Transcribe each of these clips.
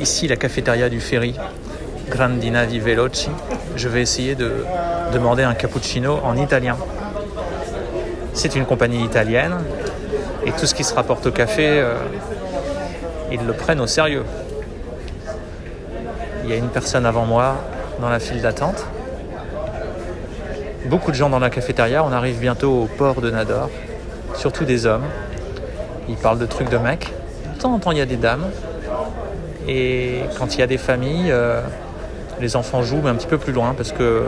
ici la cafétéria du ferry, Grandina di Veloci. Je vais essayer de demander un cappuccino en italien. C'est une compagnie italienne et tout ce qui se rapporte au café, euh, ils le prennent au sérieux. Il y a une personne avant moi dans la file d'attente. Beaucoup de gens dans la cafétéria. On arrive bientôt au port de Nador, surtout des hommes. Ils parlent de trucs de mecs. De temps en temps, il y a des dames. Et quand il y a des familles, euh, les enfants jouent, mais un petit peu plus loin parce que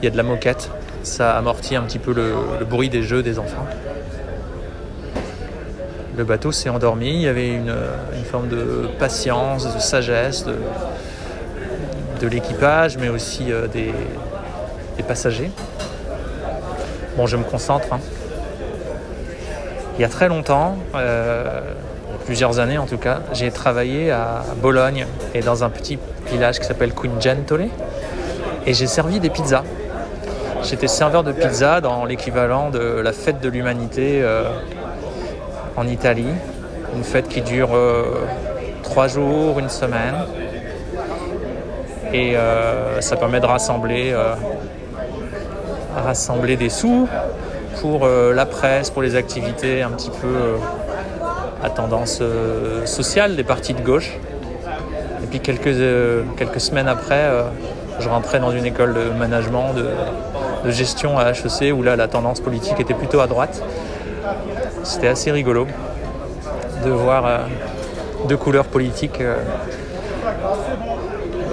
il y a de la moquette. Ça amortit un petit peu le, bruit des jeux des enfants. Le bateau s'est endormi. Il y avait une, forme de patience, de sagesse de, l'équipage, mais aussi euh, des, passagers. Bon, je me concentre. hein. Il y a très longtemps, euh, plusieurs années en tout cas, j'ai travaillé à Bologne et dans un petit village qui s'appelle Quingentole et j'ai servi des pizzas. J'étais serveur de pizza dans l'équivalent de la fête de l'humanité euh, en Italie, une fête qui dure euh, trois jours, une semaine, et euh, ça permet de rassembler, rassembler des sous pour la presse, pour les activités un petit peu à tendance euh, sociale des partis de gauche. Et puis quelques, euh, quelques semaines après, euh, je rentrais dans une école de management, de, gestion à HEC, où là la tendance politique était plutôt à droite. C'était assez rigolo de voir deux couleurs politiques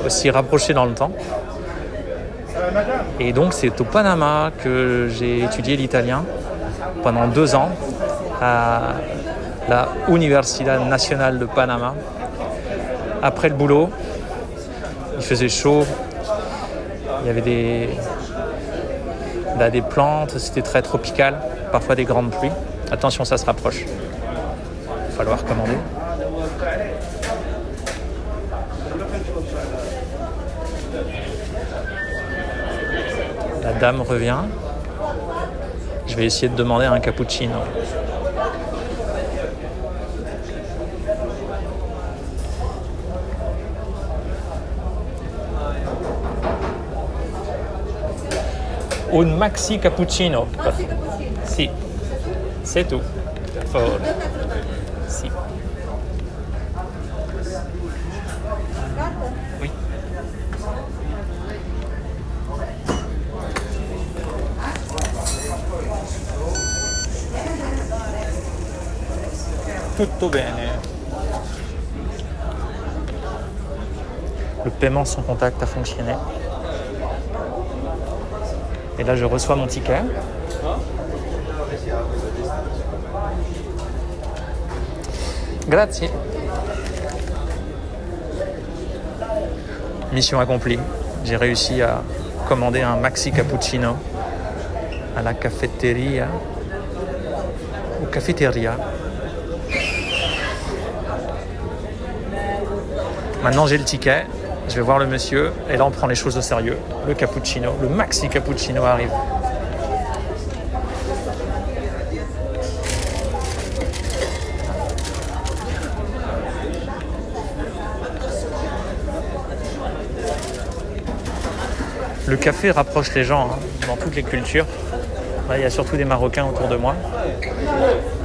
aussi rapprochées dans le temps. Et donc c'est au Panama que j'ai étudié l'italien pendant deux ans à la Universidad Nacional de Panama. Après le boulot, il faisait chaud, il y avait des, là, des plantes, c'était très tropical, parfois des grandes pluies. Attention, ça se rapproche. Il va falloir commander. La dame revient. Je vais essayer de demander un cappuccino. Un maxi cappuccino. Sì, c'est tout. Per favore. Sì. Oui. Tutto bene. Le paiement sans contact a fonctionné. Et là, je reçois mon ticket. Grazie. Mission accomplie. J'ai réussi à commander un maxi cappuccino à la cafeteria. Ou cafeteria. Maintenant, j'ai le ticket. Je vais voir le monsieur et là, on prend les choses au sérieux. Le cappuccino, le maxi cappuccino arrive. Le café rapproche les gens hein, dans toutes les cultures. Il y a surtout des Marocains autour de moi.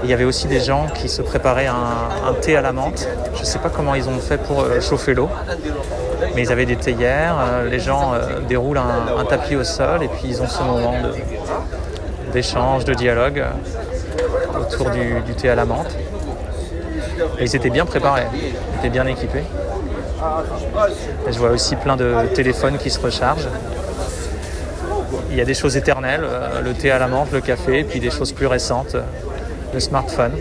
Il y avait aussi des gens qui se préparaient un, un thé à la menthe. Je ne sais pas comment ils ont fait pour euh, chauffer l'eau, mais ils avaient des théières. Euh, les gens euh, déroulent un, tapis au sol et puis ils ont ce moment d'échange, de, dialogue autour du, thé à la menthe. Et ils étaient bien préparés, ils étaient bien équipés. Je vois aussi plein de téléphones qui se rechargent. Il y a des choses éternelles, euh, le thé à la menthe, le café, puis des choses plus récentes, euh, le smartphone.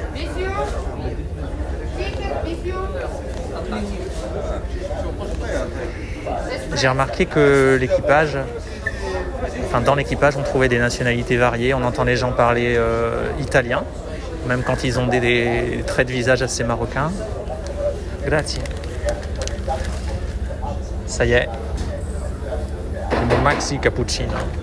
J'ai remarqué que l'équipage, enfin dans l'équipage, on trouvait des nationalités variées. On entend les gens parler euh, italien, même quand ils ont des, traits de visage assez marocains. Grazie. Ça y est, maxi cappuccino.